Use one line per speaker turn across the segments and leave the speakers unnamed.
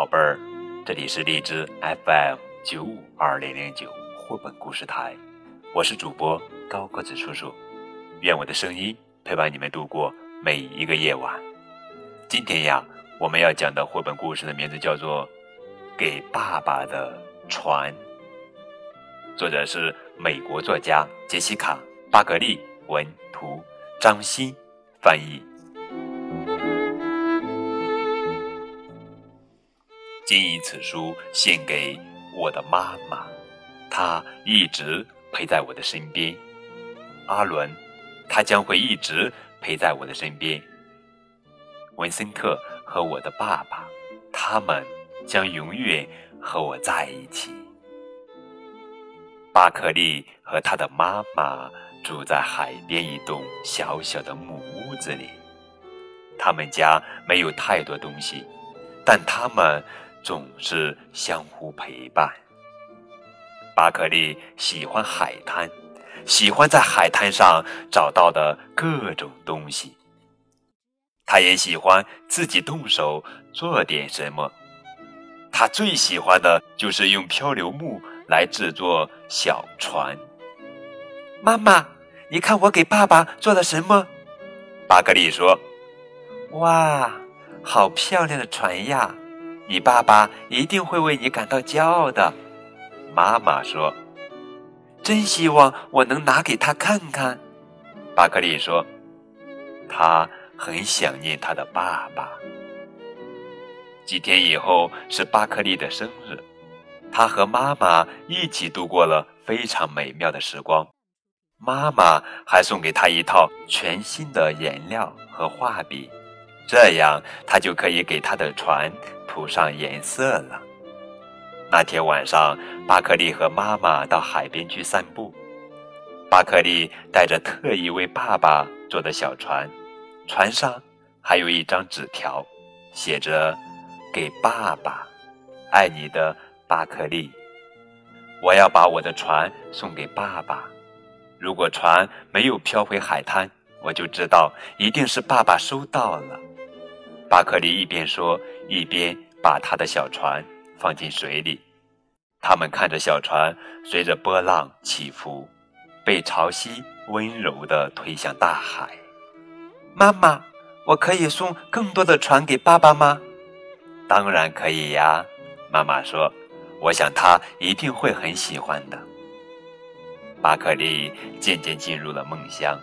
宝贝儿，这里是荔枝 FM 九五二零零九绘本故事台，我是主播高个子叔叔，愿我的声音陪伴你们度过每一个夜晚。今天呀，我们要讲的绘本故事的名字叫做《给爸爸的船》，作者是美国作家杰西卡·巴格利，文图，张欣翻译。谨以此书献给我的妈妈，她一直陪在我的身边。阿伦，他将会一直陪在我的身边。文森特和我的爸爸，他们将永远和我在一起。巴克利和他的妈妈住在海边一栋小小的木屋子里，他们家没有太多东西，但他们。总是相互陪伴。巴克利喜欢海滩，喜欢在海滩上找到的各种东西。他也喜欢自己动手做点什么。他最喜欢的就是用漂流木来制作小船。
妈妈，你看我给爸爸做了什么？
巴克利说：“
哇，好漂亮的船呀！”你爸爸一定会为你感到骄傲的，
妈妈说：“
真希望我能拿给他看看。”
巴克利说：“他很想念他的爸爸。”几天以后是巴克利的生日，他和妈妈一起度过了非常美妙的时光。妈妈还送给他一套全新的颜料和画笔，这样他就可以给他的船。涂上颜色了。那天晚上，巴克利和妈妈到海边去散步。巴克利带着特意为爸爸做的小船，船上还有一张纸条，写着：“给爸爸，爱你的巴克利。”我要把我的船送给爸爸。如果船没有飘回海滩，我就知道一定是爸爸收到了。巴克利一边说，一边把他的小船放进水里。他们看着小船随着波浪起伏，被潮汐温柔地推向大海。
妈妈，我可以送更多的船给爸爸吗？
当然可以呀，妈妈说。我想他一定会很喜欢的。巴克利渐渐进入了梦乡。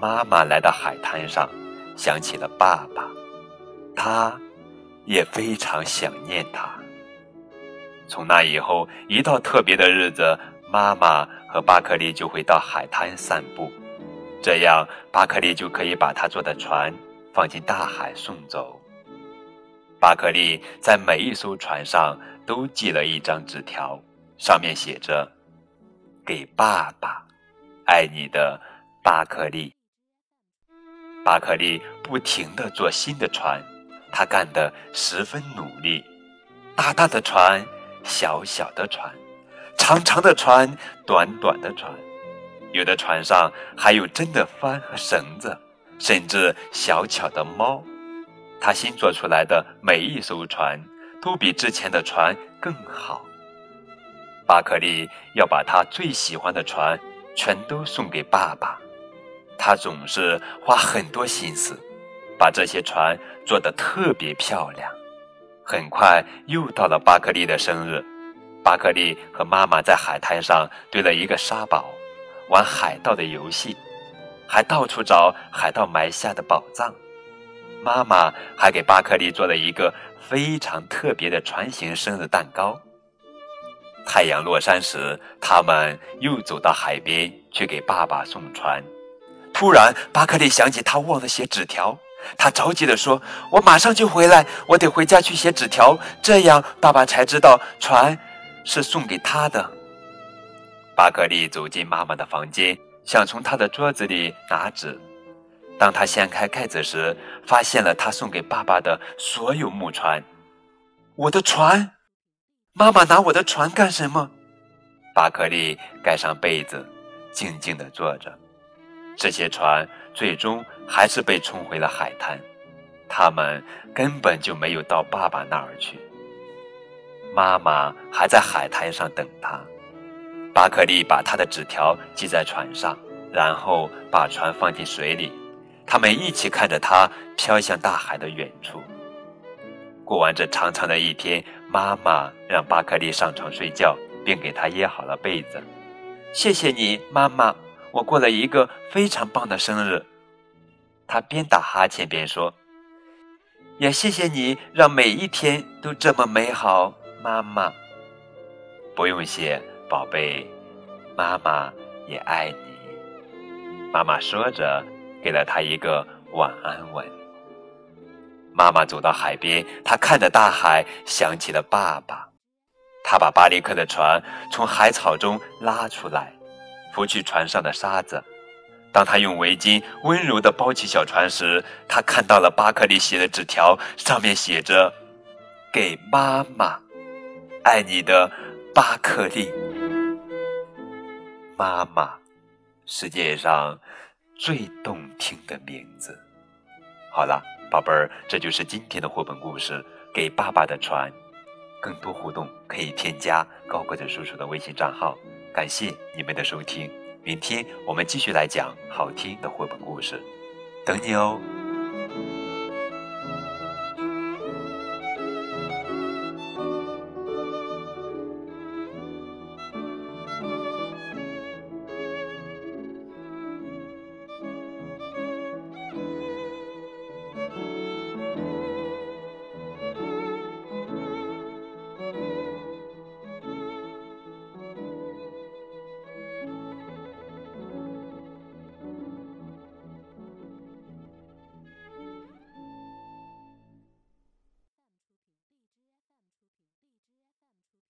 妈妈来到海滩上，想起了爸爸。他，也非常想念他。从那以后，一到特别的日子，妈妈和巴克利就会到海滩散步，这样巴克利就可以把他坐的船放进大海送走。巴克利在每一艘船上都系了一张纸条，上面写着：“给爸爸，爱你的巴克利。”巴克利不停地做新的船。他干得十分努力，大大的船，小小的船，长长的船，短短的船，有的船上还有真的帆和绳子，甚至小巧的猫。他新做出来的每一艘船都比之前的船更好。巴克利要把他最喜欢的船全都送给爸爸，他总是花很多心思。把这些船做得特别漂亮。很快又到了巴克利的生日，巴克利和妈妈在海滩上堆了一个沙堡，玩海盗的游戏，还到处找海盗埋下的宝藏。妈妈还给巴克利做了一个非常特别的船形生日蛋糕。太阳落山时，他们又走到海边去给爸爸送船。突然，巴克利想起他忘了写纸条。他着急地说：“我马上就回来，我得回家去写纸条，这样爸爸才知道船是送给他的。”巴克利走进妈妈的房间，想从她的桌子里拿纸。当他掀开盖子时，发现了他送给爸爸的所有木船。我的船，妈妈拿我的船干什么？巴克利盖上被子，静静地坐着。这些船最终还是被冲回了海滩，他们根本就没有到爸爸那儿去。妈妈还在海滩上等他。巴克利把他的纸条系在船上，然后把船放进水里。他们一起看着它飘向大海的远处。过完这长长的一天，妈妈让巴克利上床睡觉，并给他掖好了被子。
谢谢你，妈妈，我过了一个非常棒的生日。他边打哈欠边说：“也谢谢你让每一天都这么美好，妈妈。”
不用谢，宝贝，妈妈也爱你。妈妈说着。给了他一个晚安吻。妈妈走到海边，她看着大海，想起了爸爸。她把巴里克的船从海草中拉出来，拂去船上的沙子。当他用围巾温柔地包起小船时，他看到了巴克利写的纸条，上面写着：“给妈妈，爱你的巴克利。”妈妈，世界上。最动听的名字。好了，宝贝儿，这就是今天的绘本故事《给爸爸的船》。更多互动可以添加高个子叔叔的微信账号。感谢你们的收听，明天我们继续来讲好听的绘本故事，等你哦。